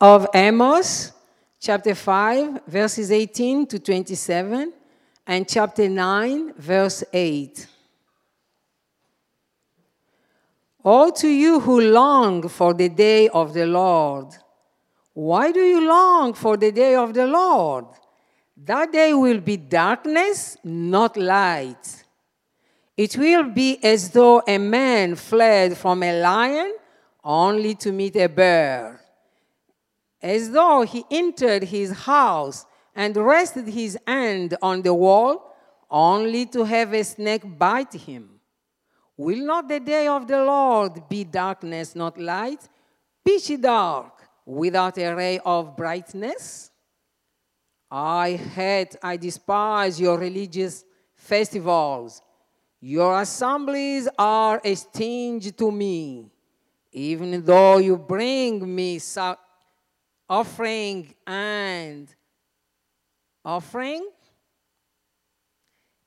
of Amos, chapter 5, verses 18 to 27, and chapter 9, verse 8. All to you who long for the day of the Lord. Why do you long for the day of the Lord? That day will be darkness, not light. It will be as though a man fled from a lion only to meet a bear, as though he entered his house and rested his hand on the wall only to have a snake bite him. Will not the day of the Lord be darkness, not light, pitchy dark, without a ray of brightness? I hate, I despise your religious festivals. Your assemblies are a stingy to me, even though you bring me offering and offering.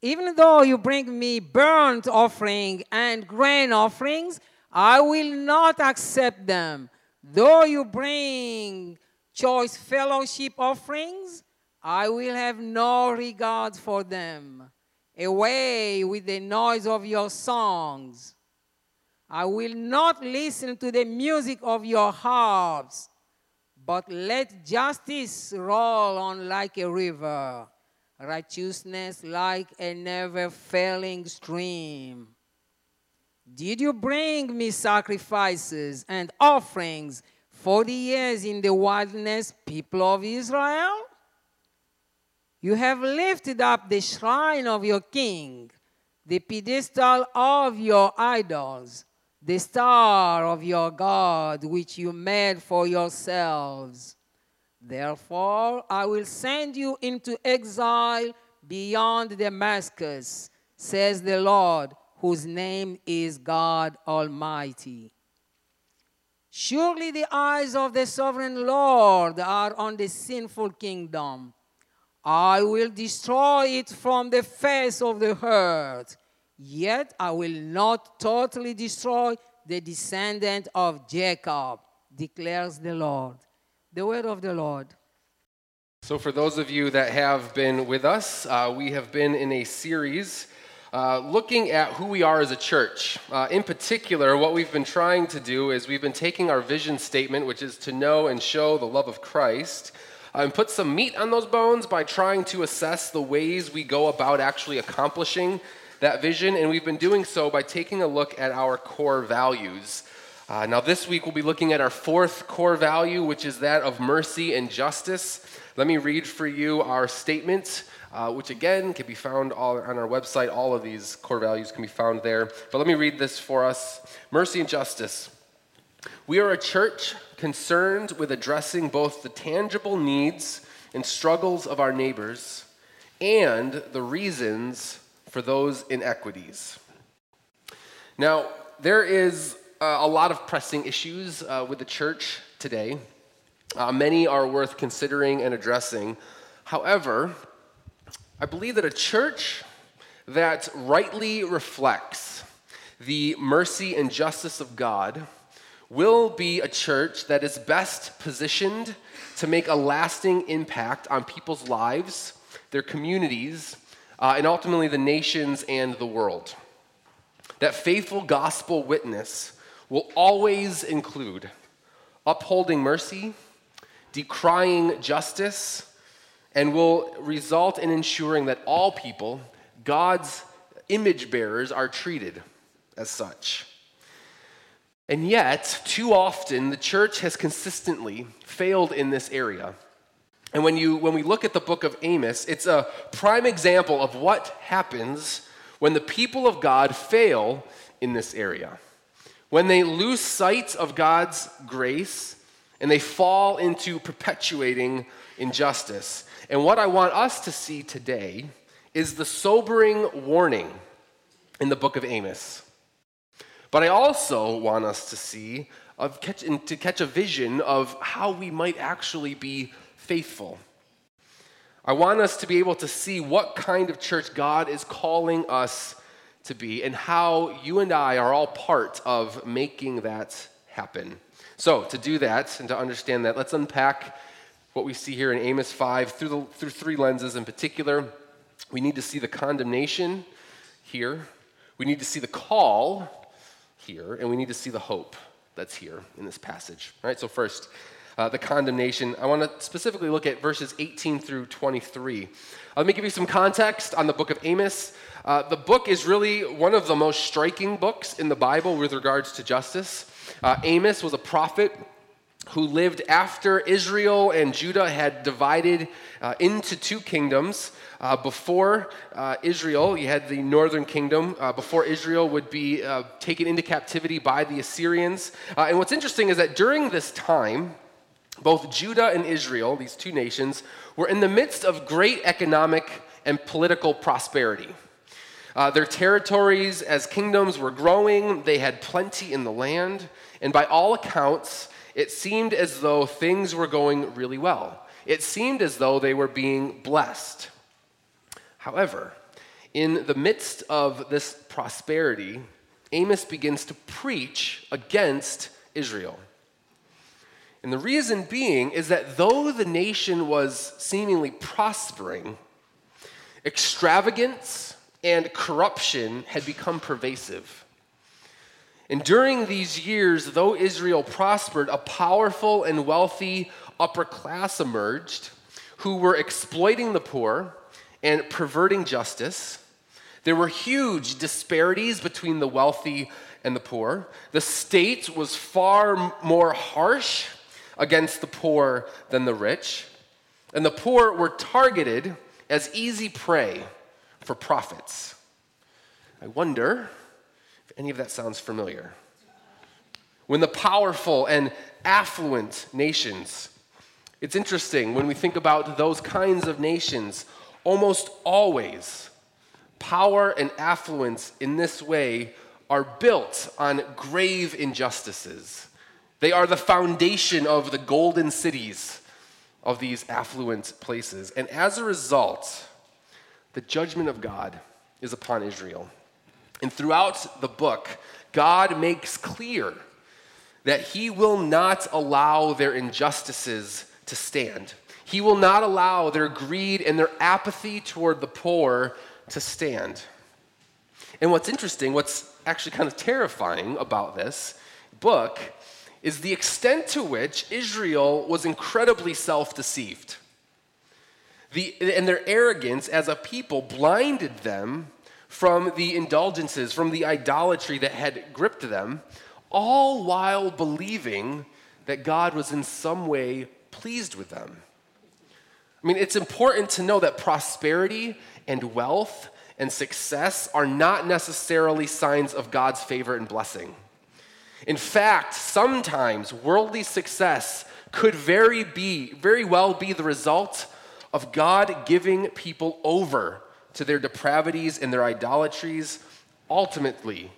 Even though you bring me burnt offering and grain offerings, I will not accept them. Though you bring choice fellowship offerings, I will have no regard for them. Away with the noise of your songs. I will not listen to the music of your harps, but let justice roll on like a river, righteousness like a never failing stream. Did you bring me sacrifices and offerings for the years in the wilderness, people of Israel? You have lifted up the shrine of your king, the pedestal of your idols, the star of your God, which you made for yourselves. Therefore, I will send you into exile beyond Damascus, says the Lord, whose name is God Almighty. Surely the eyes of the sovereign Lord are on the sinful kingdom I will destroy it from the face of the earth. Yet I will not totally destroy the descendant of Jacob, declares the Lord. The word of the Lord. So, for those of you that have been with us, uh, we have been in a series uh, looking at who we are as a church. Uh, in particular, what we've been trying to do is we've been taking our vision statement, which is to know and show the love of Christ, and put some meat on those bones by trying to assess the ways we go about actually accomplishing that vision. And we've been doing so by taking a look at our core values. Uh, now, this week we'll be looking at our fourth core value, which is that of mercy and justice. Let me read for you our statement, uh, which again can be found all on our website. All of these core values can be found there. But let me read this for us Mercy and justice. We are a church concerned with addressing both the tangible needs and struggles of our neighbors and the reasons for those inequities. Now, there is uh, a lot of pressing issues uh, with the church today. Uh, many are worth considering and addressing. However, I believe that a church that rightly reflects the mercy and justice of God will be a church that is best positioned to make a lasting impact on people's lives, their communities, uh, and ultimately the nations and the world. That faithful gospel witness will always include upholding mercy, decrying justice, and will result in ensuring that all people, God's image bearers, are treated as such. And yet, too often, the church has consistently failed in this area. And when, you, when we look at the book of Amos, it's a prime example of what happens when the people of God fail in this area. When they lose sight of God's grace and they fall into perpetuating injustice. And what I want us to see today is the sobering warning in the book of Amos. But I also want us to see, of catch, to catch a vision of how we might actually be faithful. I want us to be able to see what kind of church God is calling us to be and how you and I are all part of making that happen. So, to do that and to understand that, let's unpack what we see here in Amos 5 through, the, through three lenses in particular. We need to see the condemnation here, we need to see the call here, and we need to see the hope that's here in this passage. All right, so first, uh, the condemnation. I want to specifically look at verses 18 through 23. Uh, let me give you some context on the book of Amos. Uh, the book is really one of the most striking books in the Bible with regards to justice. Uh, Amos was a prophet who lived after Israel and Judah had divided uh, into two kingdoms. Uh, before uh, Israel, you had the northern kingdom, uh, before Israel would be uh, taken into captivity by the Assyrians. And what's interesting is that during this time, both Judah and Israel, these two nations, were in the midst of great economic and political prosperity. Uh, their territories as kingdoms were growing, they had plenty in the land, and by all accounts, it seemed as though things were going really well. It seemed as though they were being blessed. However, in the midst of this prosperity, Amos begins to preach against Israel. And the reason being is that though the nation was seemingly prospering, extravagance and corruption had become pervasive. And during these years, though Israel prospered, a powerful and wealthy upper class emerged who were exploiting the poor and perverting justice. There were huge disparities between the wealthy and the poor. The state was far more harsh against the poor than the rich. And the poor were targeted as easy prey for profits. I wonder if any of that sounds familiar. When the powerful and affluent nations, it's interesting when we think about those kinds of nations, almost always power and affluence in this way are built on grave injustices. They are the foundation of the golden cities of these affluent places. And as a result, the judgment of God is upon Israel. And throughout the book, God makes clear that He will not allow their injustices to stand. He will not allow their greed and their apathy toward the poor to stand. And what's interesting, what's actually kind of terrifying about this book, is the extent to which Israel was incredibly self deceived. The, and their arrogance as a people blinded them from the indulgences, from the idolatry that had gripped them, all while believing that God was in some way pleased with them. I mean, it's important to know that prosperity and wealth and success are not necessarily signs of God's favor and blessing. In fact, sometimes worldly success could very, be, very well be the result of God giving people over to their depravities and their idolatries, ultimately,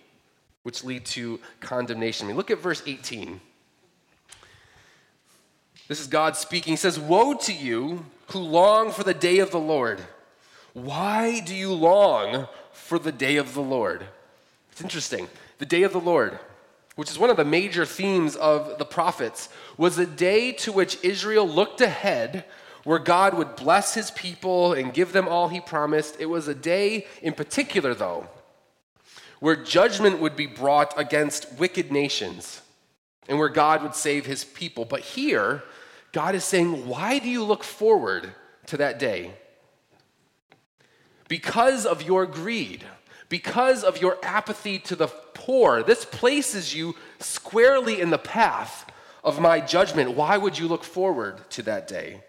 which lead to condemnation. I mean, look at verse 18. This is God speaking. He says, Woe to you who long for the day of the Lord. Why do you long for the day of the Lord? It's interesting. The day of the Lord which is one of the major themes of the prophets, was a day to which Israel looked ahead where God would bless his people and give them all he promised. It was a day in particular, though, where judgment would be brought against wicked nations and where God would save his people. But here, God is saying, Why do you look forward to that day? Because of your greed because of your apathy to the poor. This places you squarely in the path of my judgment. Why would you look forward to that day?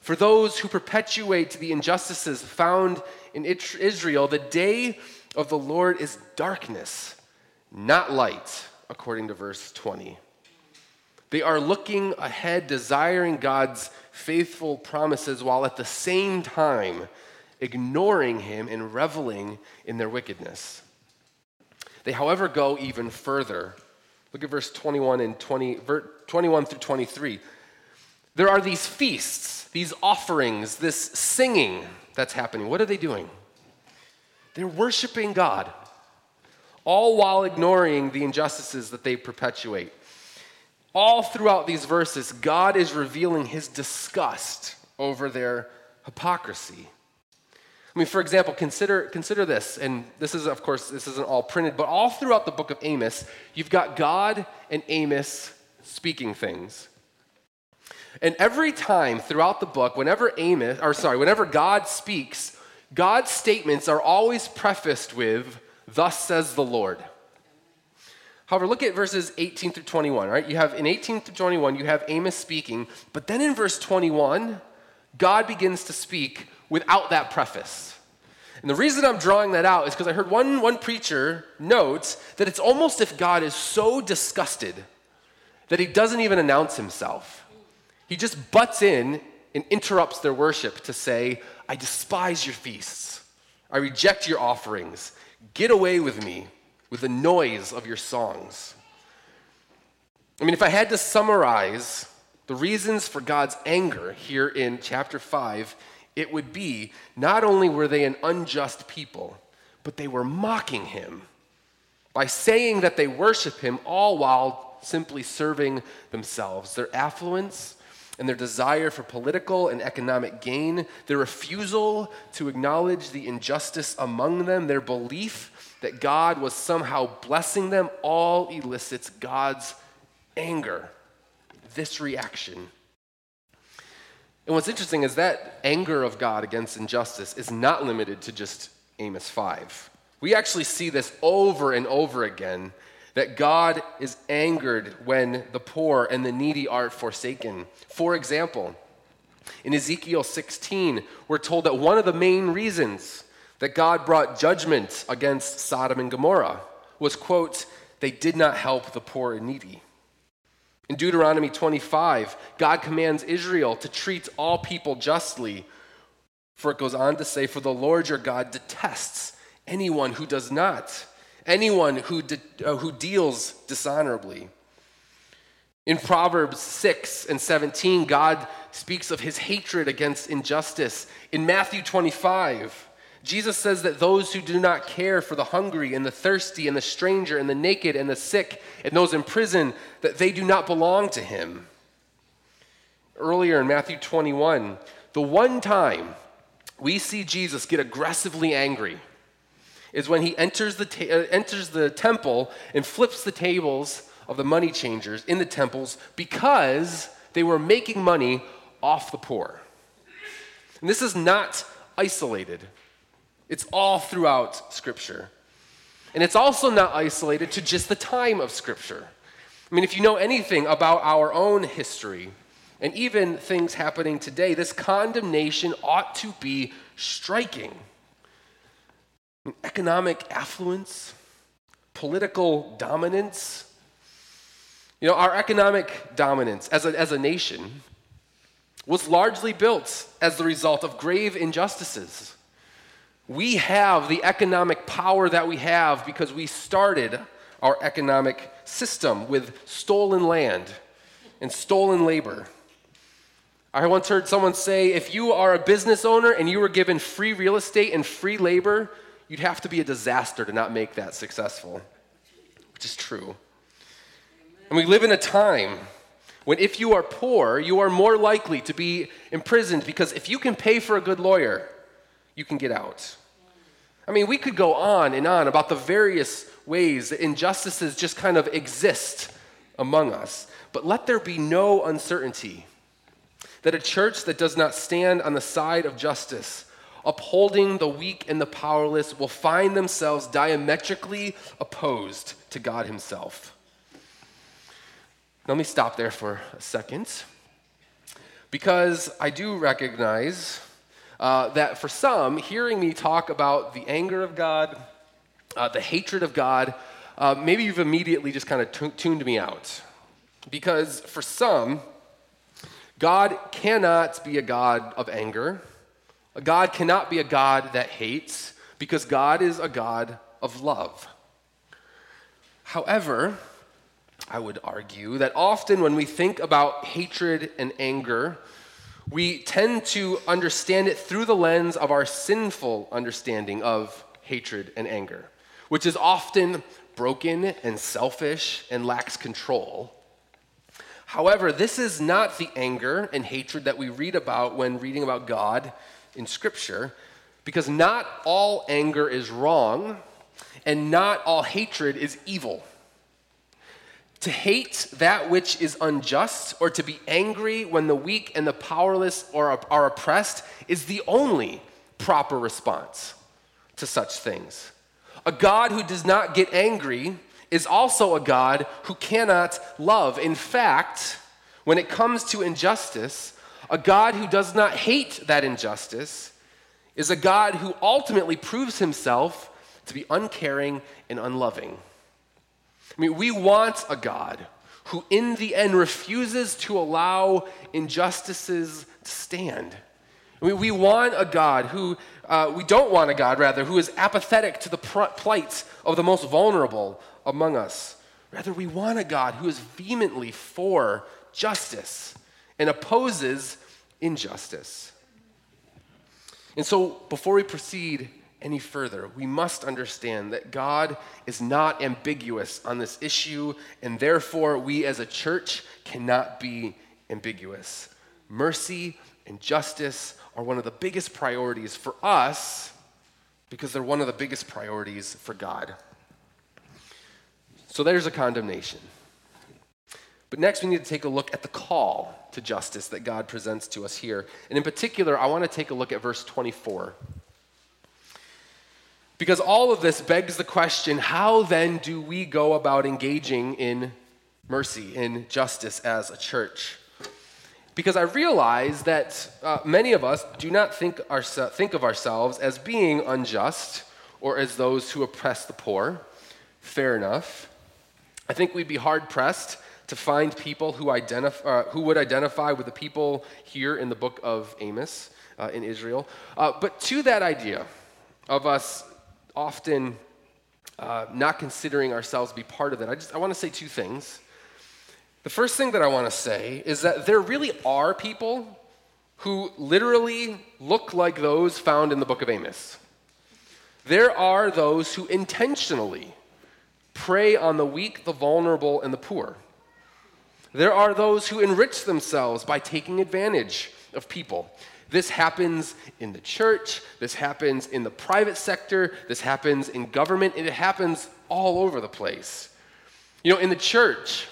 For those who perpetuate the injustices found in Israel, the day of the Lord is darkness, not light, according to verse 20. They are looking ahead, desiring God's faithful promises, while at the same time ignoring him and reveling in their wickedness. They, however, go even further. Look at verse 21 and 20, 21 through 23. There are these feasts, these offerings, this singing that's happening. What are they doing? They're worshiping God, all while ignoring the injustices that they perpetuate. all throughout these verses, God is revealing his disgust over their hypocrisy. I mean, for example, consider, consider this, and this is, of course, this isn't all printed, but all throughout the book of Amos, you've got God and Amos speaking things. And every time throughout the book, whenever Amos, or sorry, whenever God speaks, God's statements are always prefaced with, Thus says the Lord. However, look at verses 18 through 21, right? You have in 18 through 21, you have Amos speaking, but then in verse 21, God begins to speak without that preface. And the reason I'm drawing that out is because I heard one, one preacher note that it's almost if God is so disgusted that he doesn't even announce himself. He just butts in and interrupts their worship to say, I despise your feasts. I reject your offerings. Get away with me with the noise of your songs. I mean, if I had to summarize the reasons for God's anger here in chapter 5, it would be not only were they an unjust people, but they were mocking him by saying that they worship him, all while simply serving themselves. Their affluence and their desire for political and economic gain, their refusal to acknowledge the injustice among them, their belief that God was somehow blessing them, all elicits God's anger. This reaction. And what's interesting is that anger of God against injustice is not limited to just Amos 5. We actually see this over and over again that God is angered when the poor and the needy are forsaken. For example, in Ezekiel 16, we're told that one of the main reasons that God brought judgment against Sodom and Gomorrah was, quote, they did not help the poor and needy. In Deuteronomy 25, God commands Israel to treat all people justly. For it goes on to say, For the Lord your God detests anyone who does not, anyone who, de- uh, who deals dishonorably. In Proverbs 6 and 17, God speaks of his hatred against injustice. In Matthew 25, Jesus says that those who do not care for the hungry and the thirsty and the stranger and the naked and the sick and those in prison, that they do not belong to him. Earlier in Matthew 21, the one time we see Jesus get aggressively angry is when he enters the, ta- uh, enters the temple and flips the tables of the money changers in the temples because they were making money off the poor. And this is not isolated. It's all throughout Scripture. And it's also not isolated to just the time of Scripture. I mean, if you know anything about our own history and even things happening today, this condemnation ought to be striking. Economic affluence, political dominance. You know, our economic dominance as a, as a nation was largely built as the result of grave injustices. We have the economic power that we have because we started our economic system with stolen land and stolen labor. I once heard someone say if you are a business owner and you were given free real estate and free labor, you'd have to be a disaster to not make that successful, which is true. And we live in a time when if you are poor, you are more likely to be imprisoned because if you can pay for a good lawyer, you can get out. I mean, we could go on and on about the various ways that injustices just kind of exist among us. But let there be no uncertainty that a church that does not stand on the side of justice, upholding the weak and the powerless, will find themselves diametrically opposed to God Himself. Let me stop there for a second because I do recognize uh, that for some, hearing me talk about the anger of God, uh, the hatred of God, uh, maybe you've immediately just kind of t- tuned me out. Because for some, God cannot be a God of anger. God cannot be a God that hates, because God is a God of love. However, I would argue that often when we think about hatred and anger, we tend to understand it through the lens of our sinful understanding of hatred and anger, which is often broken and selfish and lacks control. However, this is not the anger and hatred that we read about when reading about God in Scripture, because not all anger is wrong and not all hatred is evil. To hate that which is unjust or to be angry when the weak and the powerless are, are oppressed is the only proper response to such things. A God who does not get angry is also a God who cannot love. In fact, when it comes to injustice, a God who does not hate that injustice is a God who ultimately proves himself to be uncaring and unloving. I mean, we want a God who, in the end, refuses to allow injustices to stand. I mean, we want a God who, uh, we don't want a God, rather, who is apathetic to the plight of the most vulnerable among us. Rather, we want a God who is vehemently for justice and opposes injustice. And so, before we proceed any further, we must understand that God is not ambiguous on this issue, and therefore we as a church cannot be ambiguous. Mercy and justice are one of the biggest priorities for us because they're one of the biggest priorities for God. So there's a condemnation. But next, we need to take a look at the call to justice that God presents to us here. And in particular, I want to take a look at verse 24. Because all of this begs the question how then do we go about engaging in mercy, in justice as a church? Because I realize that uh, many of us do not think, think of ourselves as being unjust or as those who oppress the poor. Fair enough. I think we'd be hard pressed to find people who, identify, uh, who would identify with the people here in the book of Amos uh, in Israel. Uh, but to that idea of us often uh, not considering ourselves to be part of it, I just I want to say two things. The first thing that I want to say is that there really are people who literally look like those found in the book of Amos. There are those who intentionally prey on the weak, the vulnerable, and the poor. There are those who enrich themselves by taking advantage of people. This happens in the church, this happens in the private sector, this happens in government, it happens all over the place. You know, in the church,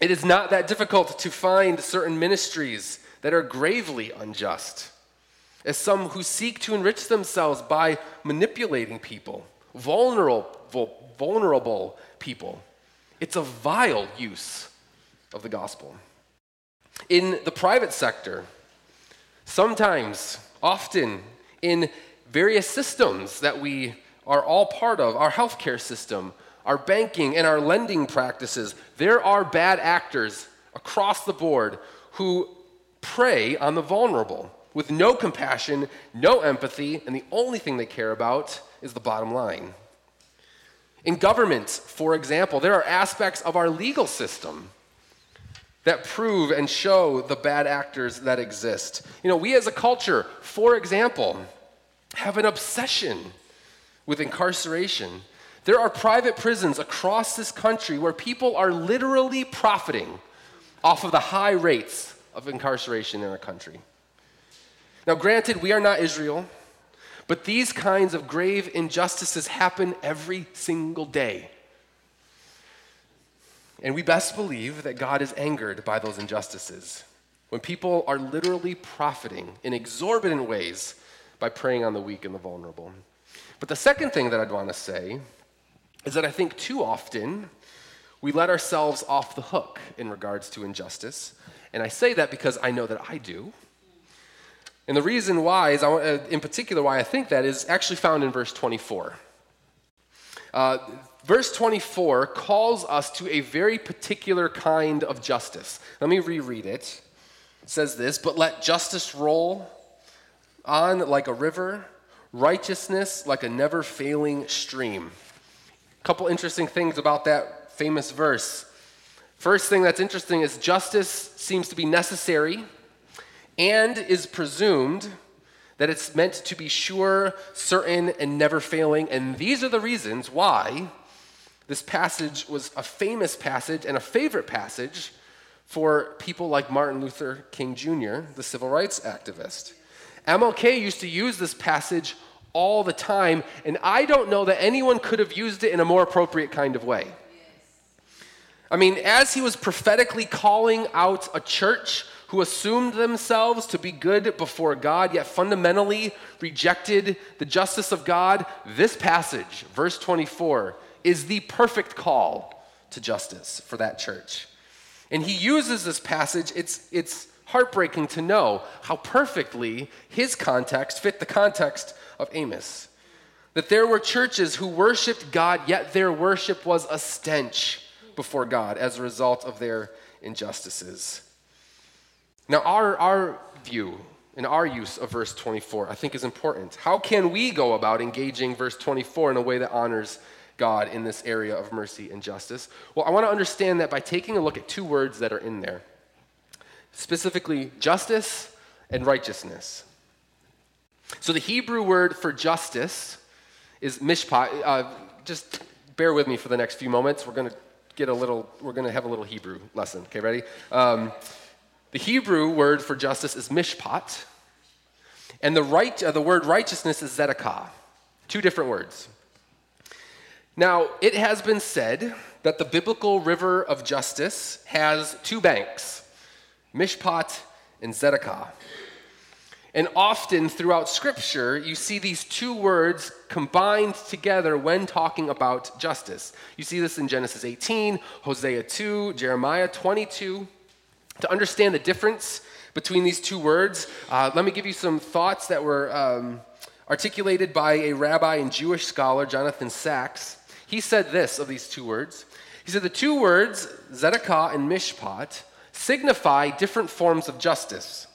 it is not that difficult to find certain ministries that are gravely unjust, as some who seek to enrich themselves by manipulating people, vulnerable, vulnerable people. It's a vile use of the gospel. In the private sector, sometimes, often, in various systems that we are all part of, our healthcare system, our banking, and our lending practices, there are bad actors across the board who prey on the vulnerable with no compassion, no empathy, and the only thing they care about is the bottom line. In government, for example, there are aspects of our legal system that prove and show the bad actors that exist. You know, we as a culture, for example, have an obsession with incarceration. There are private prisons across this country where people are literally profiting off of the high rates of incarceration in our country. Now, granted, we are not Israel, but these kinds of grave injustices happen every single day. And we best believe that God is angered by those injustices when people are literally profiting in exorbitant ways by preying on the weak and the vulnerable. But the second thing that I'd want to say is that I think too often we let ourselves off the hook in regards to injustice. And I say that because I know that I do. And the reason why is, uh, in particular, why I think that is actually found in verse 24. Uh, verse 24 calls us to a very particular kind of justice. Let me reread it. It says this But let justice roll on like a river, righteousness like a never failing stream. A couple interesting things about that famous verse. First thing that's interesting is justice seems to be necessary and is presumed that it's meant to be sure, certain, and never failing. And these are the reasons why this passage was a famous passage and a favorite passage for people like Martin Luther King Jr., the civil rights activist. MLK used to use this passage all the time, and I don't know that anyone could have used it in a more appropriate kind of way. I mean, as he was prophetically calling out a church who assumed themselves to be good before God, yet fundamentally rejected the justice of God, this passage, verse 24, is the perfect call to justice for that church. And he uses this passage, it's, it's heartbreaking to know how perfectly his context fit the context of Amos. That there were churches who worshiped God, yet their worship was a stench before God as a result of their injustices. Now, our, our view and our use of verse 24, I think, is important. How can we go about engaging verse 24 in a way that honors God in this area of mercy and justice? Well, I want to understand that by taking a look at two words that are in there specifically, justice and righteousness. So, the Hebrew word for justice is mishpat. Uh, just bear with me for the next few moments. We're going to get a little, we're going to have a little Hebrew lesson. Okay, ready? Um, the Hebrew word for justice is mishpat, and the, right, uh, the word righteousness is zedekah. Two different words. Now, it has been said that the biblical river of justice has two banks, mishpat and zedekah. And often throughout Scripture, you see these two words combined together when talking about justice. You see this in Genesis 18, Hosea 2, Jeremiah 22. To understand the difference between these two words, uh, let me give you some thoughts that were um, articulated by a rabbi and Jewish scholar, Jonathan Sacks. He said this of these two words. He said the two words, Zedekah and Mishpat, signify different forms of justice.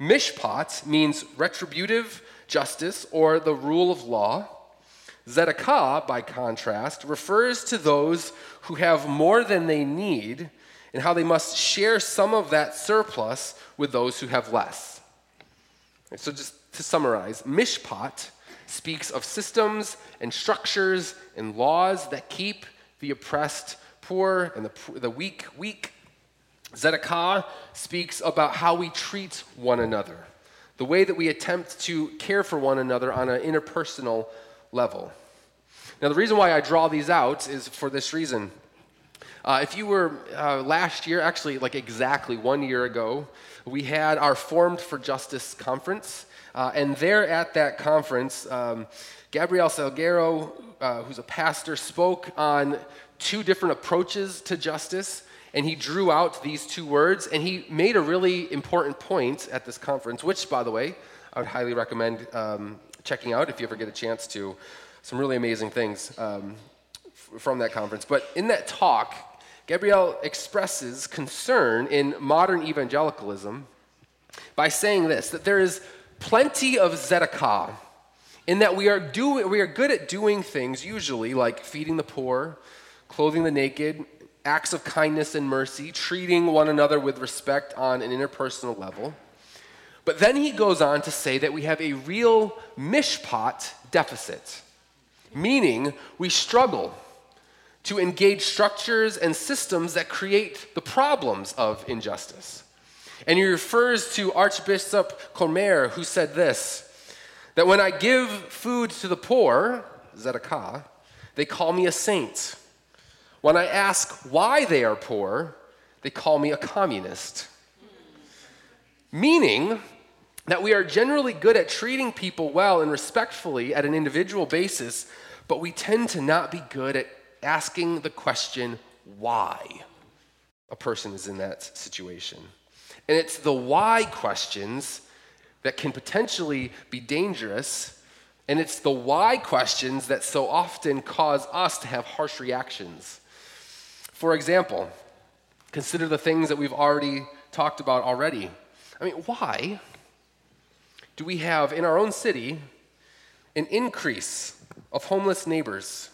Mishpat means retributive justice or the rule of law. Zedekah, by contrast, refers to those who have more than they need and how they must share some of that surplus with those who have less. So, just to summarize, Mishpat speaks of systems and structures and laws that keep the oppressed poor and the, the weak weak Zedekah speaks about how we treat one another, the way that we attempt to care for one another on an interpersonal level. Now, the reason why I draw these out is for this reason. Uh, if you were uh, last year, actually, like exactly one year ago, we had our Formed for Justice conference. Uh, and there at that conference, um, Gabriel Salguero, uh, who's a pastor, spoke on two different approaches to justice and he drew out these two words, and he made a really important point at this conference, which, by the way, I would highly recommend um, checking out if you ever get a chance to. Some really amazing things um, from that conference. But in that talk, Gabriel expresses concern in modern evangelicalism by saying this that there is plenty of Zedekah in that we are, do, we are good at doing things, usually like feeding the poor, clothing the naked, acts of kindness and mercy, treating one another with respect on an interpersonal level. But then he goes on to say that we have a real mishpat deficit, meaning we struggle to engage structures and systems that create the problems of injustice. And he refers to Archbishop Câmara, who said this that when I give food to the poor, Zedekah, they call me a saint. When I ask why they are poor, they call me a communist. Meaning that we are generally good at treating people well and respectfully at an individual basis, but we tend to not be good at asking the question why a person is in that situation. And it's the why questions that can potentially be dangerous. And it's the why questions that so often cause us to have harsh reactions. For example, consider the things that we've already talked about already. I mean, why do we have in our own city an increase of homeless neighbors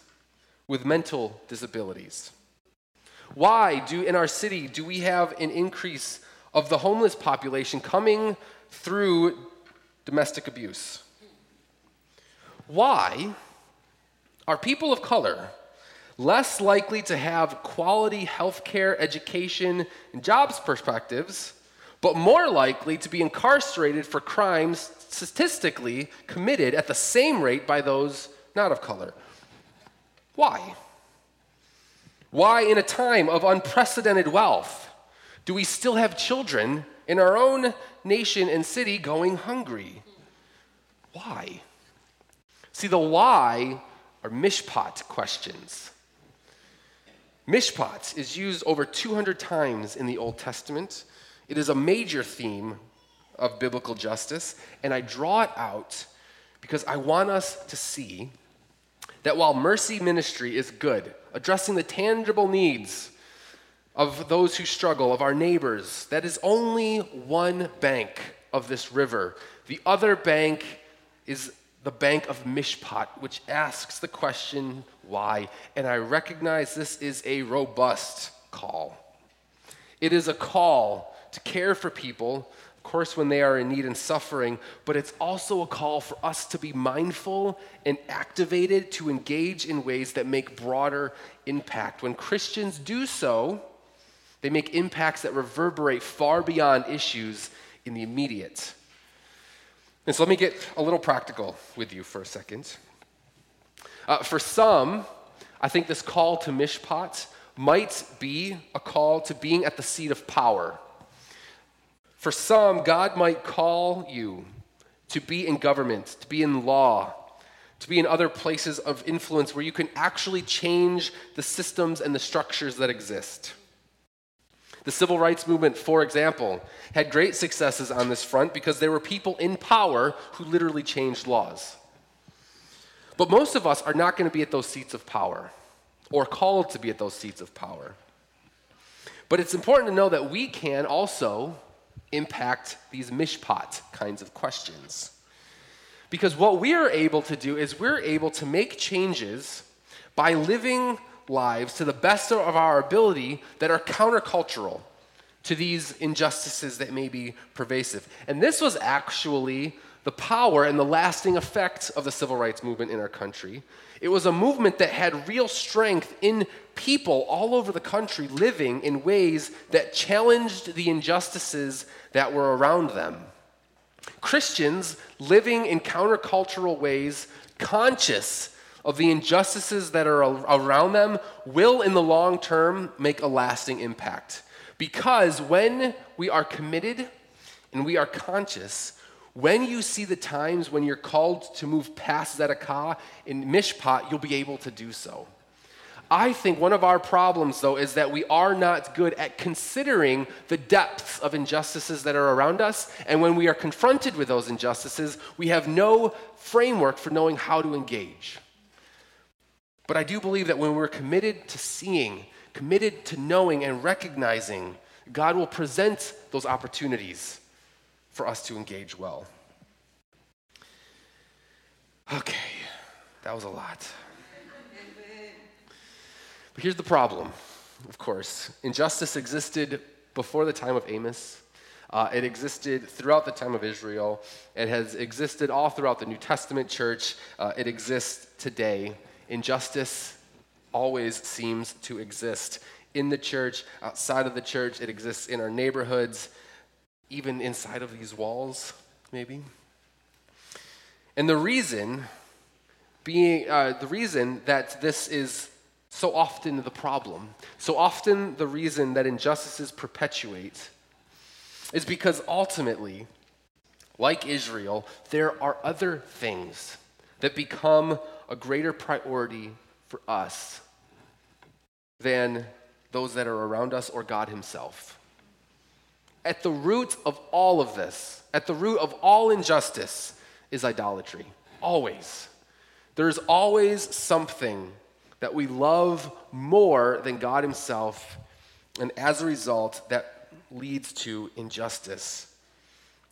with mental disabilities? Why do in our city do we have an increase of the homeless population coming through domestic abuse? Why are people of color less likely to have quality healthcare, education, and jobs perspectives, but more likely to be incarcerated for crimes statistically committed at the same rate by those not of color. Why? Why, in a time of unprecedented wealth, do we still have children in our own nation and city going hungry? Why? See, the why are mishpat questions. Mishpat is used over 200 times in the Old Testament. It is a major theme of biblical justice, and I draw it out because I want us to see that while mercy ministry is good, addressing the tangible needs of those who struggle, of our neighbors, that is only one bank of this river. The other bank is the bank of Mishpat, which asks the question, why? And I recognize this is a robust call. It is a call to care for people, course, when they are in need and suffering, but it's also a call for us to be mindful and activated to engage in ways that make broader impact. When Christians do so, they make impacts that reverberate far beyond issues in the immediate. And so let me get a little practical with you for a second. Uh, for some, I think this call to mishpat might be a call to being at the seat of power. For some, God might call you to be in government, to be in law, to be in other places of influence where you can actually change the systems and the structures that exist. The civil rights movement, for example, had great successes on this front because there were people in power who literally changed laws. But most of us are not going to be at those seats of power or called to be at those seats of power. But it's important to know that we can also impact these mishpat kinds of questions. Because what we are able to do is we're able to make changes by living lives to the best of our ability that are countercultural to these injustices that may be pervasive. And this was actually the power and the lasting effect of the civil rights movement in our country. It was a movement that had real strength in people all over the country living in ways that challenged the injustices that were around them. Christians living in countercultural ways, conscious of the injustices that are around them, will in the long term make a lasting impact. Because when we are committed and we are conscious, when you see the times when you're called to move past Zedekah in Mishpat, you'll be able to do so. I think one of our problems, though, is that we are not good at considering the depths of injustices that are around us. And when we are confronted with those injustices, we have no framework for knowing how to engage. But I do believe that when we're committed to seeing, committed to knowing and recognizing, God will present those opportunities for us to engage well. Okay, that was a lot. But here's the problem, of course. Injustice existed before the time of Amos. Uh, it existed throughout the time of Israel. It has existed all throughout the New Testament church. Uh, it exists today. Injustice always seems to exist in the church, outside of the church. It exists in our neighborhoods even inside of these walls, maybe. And the reason being uh, the reason that this is so often the problem, so often the reason that injustices perpetuate, is because ultimately, like Israel, there are other things that become a greater priority for us than those that are around us or God Himself at the root of all of this, at the root of all injustice, is idolatry. Always. There's always something that we love more than God Himself, and as a result, that leads to injustice.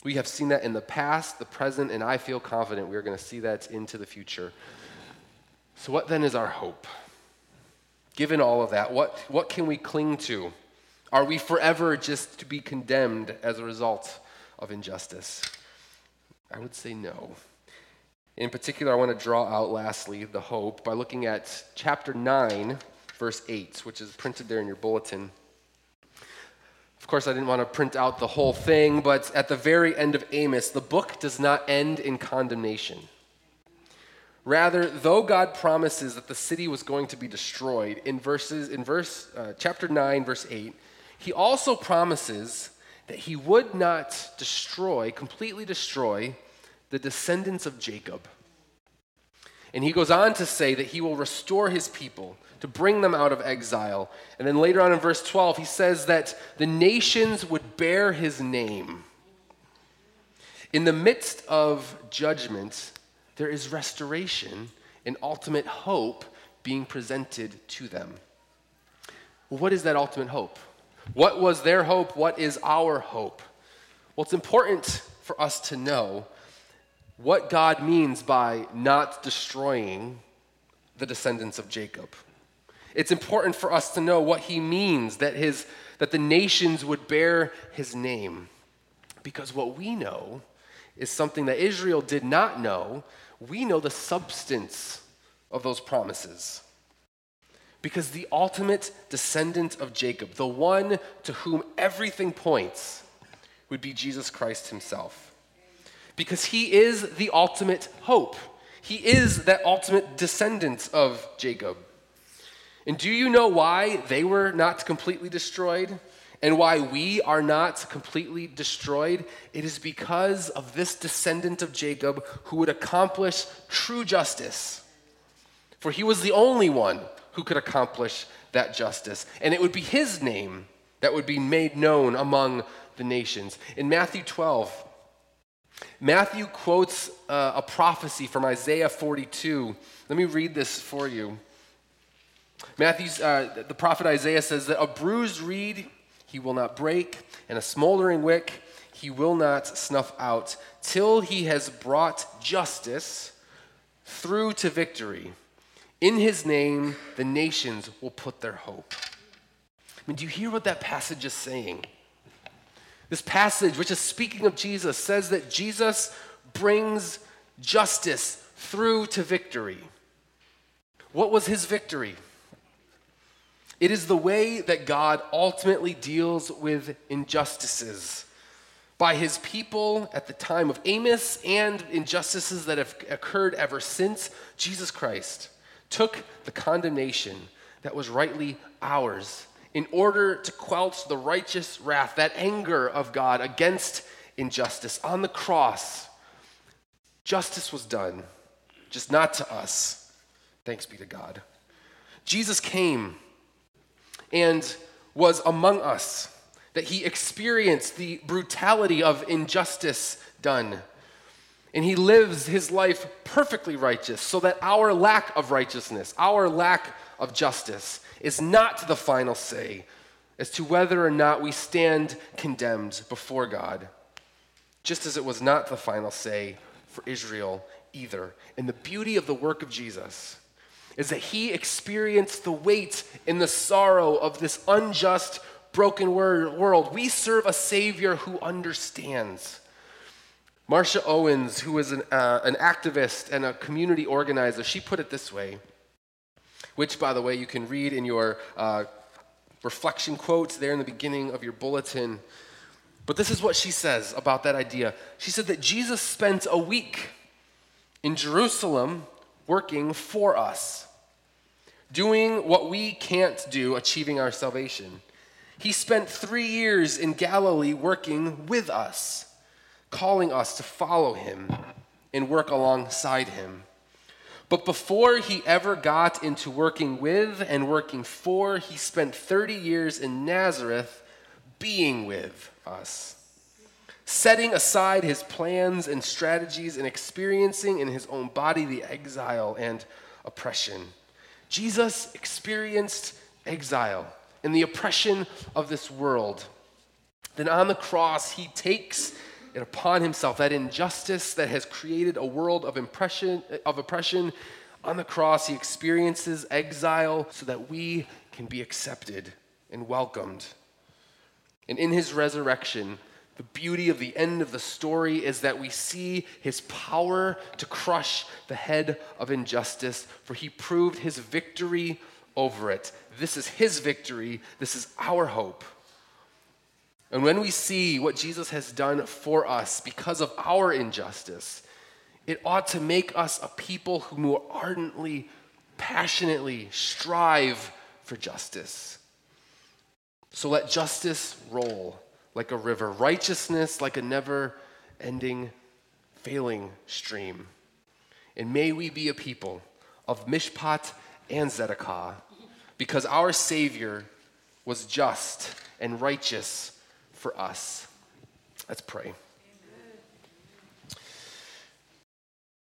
We have seen that in the past, the present, and I feel confident we are going to see that into the future. So, what then is our hope? Given all of that, what, what can we cling to? Are we forever just to be condemned as a result of injustice? I would say no. In particular, I want to draw out lastly the hope by looking at chapter 9, verse 8, which is printed there in your bulletin. Of course, I didn't want to print out the whole thing, but at the very end of Amos, the book does not end in condemnation. Rather, though God promises that the city was going to be destroyed in verses in verse uh, chapter 9 verse 8, he also promises that he would not destroy, completely destroy the descendants of Jacob. And he goes on to say that he will restore his people to bring them out of exile. And then later on in verse 12, he says that the nations would bear his name. In the midst of judgment, there is restoration and ultimate hope being presented to them. what is that ultimate hope? What was their hope? What is our hope? Well, it's important for us to know what God means by not destroying the descendants of Jacob. It's important for us to know what he means that, his, that the nations would bear his name. Because what we know is something that Israel did not know. We know the substance of those promises. Because the ultimate descendant of Jacob, the one to whom everything points, would be Jesus Christ himself. Because he is the ultimate hope. He is that ultimate descendant of Jacob. And do you know why they were not completely destroyed? And why we are not completely destroyed? It is because of this descendant of Jacob who would accomplish true justice. For he was the only one who could accomplish that justice. And it would be his name that would be made known among the nations. In Matthew 12, Matthew quotes uh, a prophecy from Isaiah 42. Let me read this for you. Matthew's, uh, the prophet Isaiah says that a bruised reed he will not break, and a smoldering wick he will not snuff out, till he has brought justice through to victory. In his name, the nations will put their hope. I mean, do you hear what that passage is saying? This passage, which is speaking of Jesus, says that Jesus brings justice through to victory. What was his victory? It is the way that God ultimately deals with injustices by his people at the time of Amos and injustices that have occurred ever since Jesus Christ took the condemnation that was rightly ours in order to quench the righteous wrath, that anger of God against injustice. On the cross, justice was done, just not to us. Thanks be to God. Jesus came and was among us, that he experienced the brutality of injustice done. And he lives his life perfectly righteous, so that our lack of righteousness, our lack of justice, is not the final say as to whether or not we stand condemned before God, just as it was not the final say for Israel either. And the beauty of the work of Jesus is that he experienced the weight and the sorrow of this unjust, broken world. We serve a Savior who understands. Marcia Owens, who is an, uh, an activist and a community organizer, she put it this way, which, by the way, you can read in your uh, reflection quotes there in the beginning of your bulletin. But this is what she says about that idea. She said that Jesus spent a week in Jerusalem working for us, doing what we can't do, achieving our salvation. He spent three years in Galilee working with us, calling us to follow him and work alongside him. But before he ever got into working with and working for, he spent 30 years in Nazareth being with us setting aside his plans and strategies and experiencing in his own body the exile and oppression. Jesus experienced exile and the oppression of this world. Then on the cross, he takes it upon himself that injustice that has created a world of, impression, of oppression. On the cross, he experiences exile so that we can be accepted and welcomed. And in his resurrection, the beauty of the end of the story is that we see his power to crush the head of injustice, for he proved his victory over it. This is his victory. This is our hope. And when we see what Jesus has done for us because of our injustice, it ought to make us a people who more ardently, passionately strive for justice. So let justice roll like a river, righteousness like a never ending, failing stream. And may we be a people of Mishpat and zedekah, because our Savior was just and righteous for us. Let's pray.